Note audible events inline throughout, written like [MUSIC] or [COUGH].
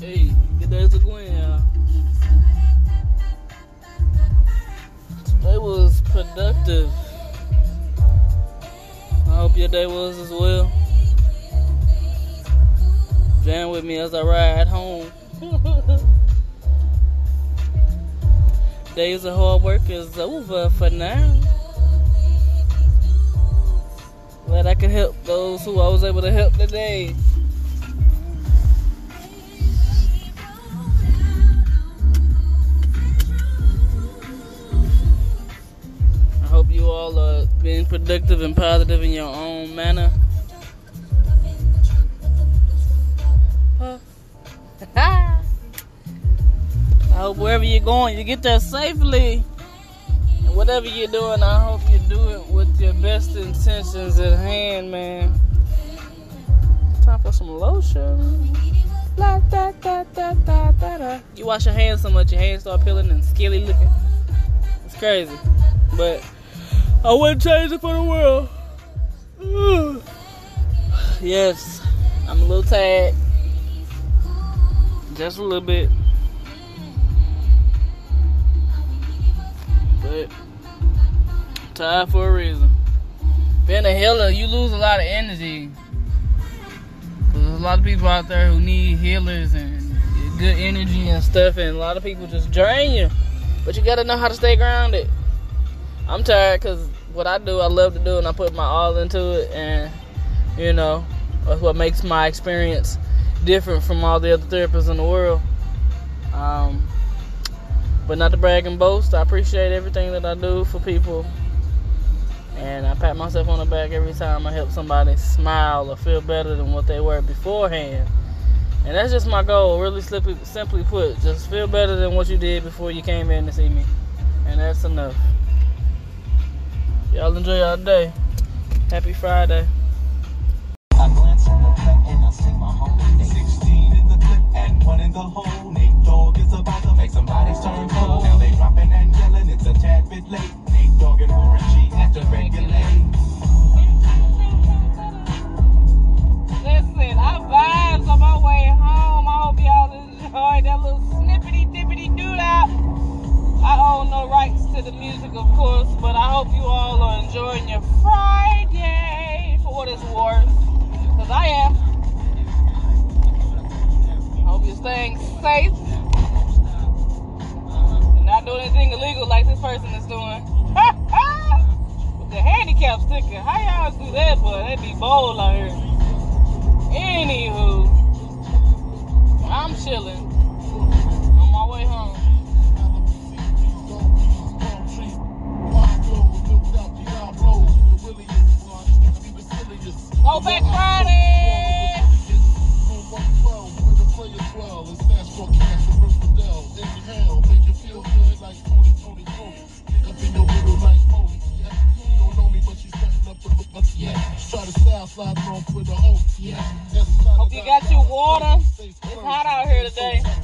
Hey, good day to Gwen. Today was productive. I hope your day was as well. Jam with me as I ride home. [LAUGHS] Days of hard work is over for now. Glad I could help those who I was able to help today. All are being productive and positive in your own manner. Huh. [LAUGHS] I hope wherever you're going, you get there safely. And whatever you're doing, I hope you do it with your best intentions at hand, man. Time for some lotion. La, da, da, da. You wash your hands so much, your hands start peeling and scaly looking. It's crazy. But I wouldn't change it for the world. [SIGHS] yes, I'm a little tired. Just a little bit. But tired for a reason. Being a healer, you lose a lot of energy. There's a lot of people out there who need healers and good energy and stuff, and a lot of people just drain you. But you gotta know how to stay grounded. I'm tired because what I do, I love to do, and I put my all into it, and you know, that's what makes my experience different from all the other therapists in the world. Um, but not to brag and boast, I appreciate everything that I do for people, and I pat myself on the back every time I help somebody smile or feel better than what they were beforehand. And that's just my goal, really simply, simply put, just feel better than what you did before you came in to see me, and that's enough. Y'all enjoy your day. Happy Friday. I glance in the clip and I see my homie. 16 in the clip and one in the hole. Nate Dogg is about to make somebody's turn cold. Now they dropping and yelling, it's a tad bit late. Nate Dogg and Warren G have to regulate. Listen, I vibes on my way home. I hope y'all enjoyed that little snippety dippity doo I own no rights to the music, of course, but I hope you all are enjoying your Friday for what it's worth. Because I am. Hope you're staying safe and not doing anything illegal like this person is doing. [LAUGHS] With the handicap sticker. How y'all do that, boy? They be bold out here. Anywho, I'm chilling on my way home. Go back Friday! Hope you got your water. It's hot out here today.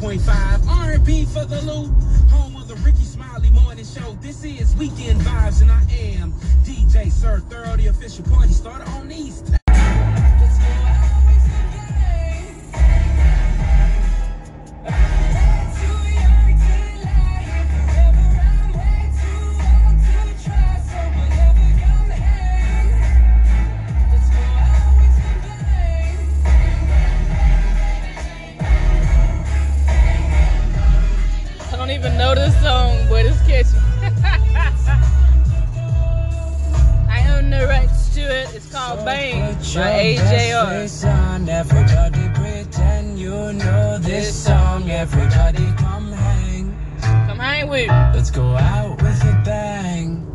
105.5 R&B for the loop. Home of the Rickey Smiley Morning Show. This is Weekend Vibes, and I am DJ Sir Thorough, the official party starter on East. kitchen. [LAUGHS] I own the rights to it. It's called so Bang by AJR. Everybody pretend you know this song. Everybody come hang. Come hang with. Let's go out with a bang.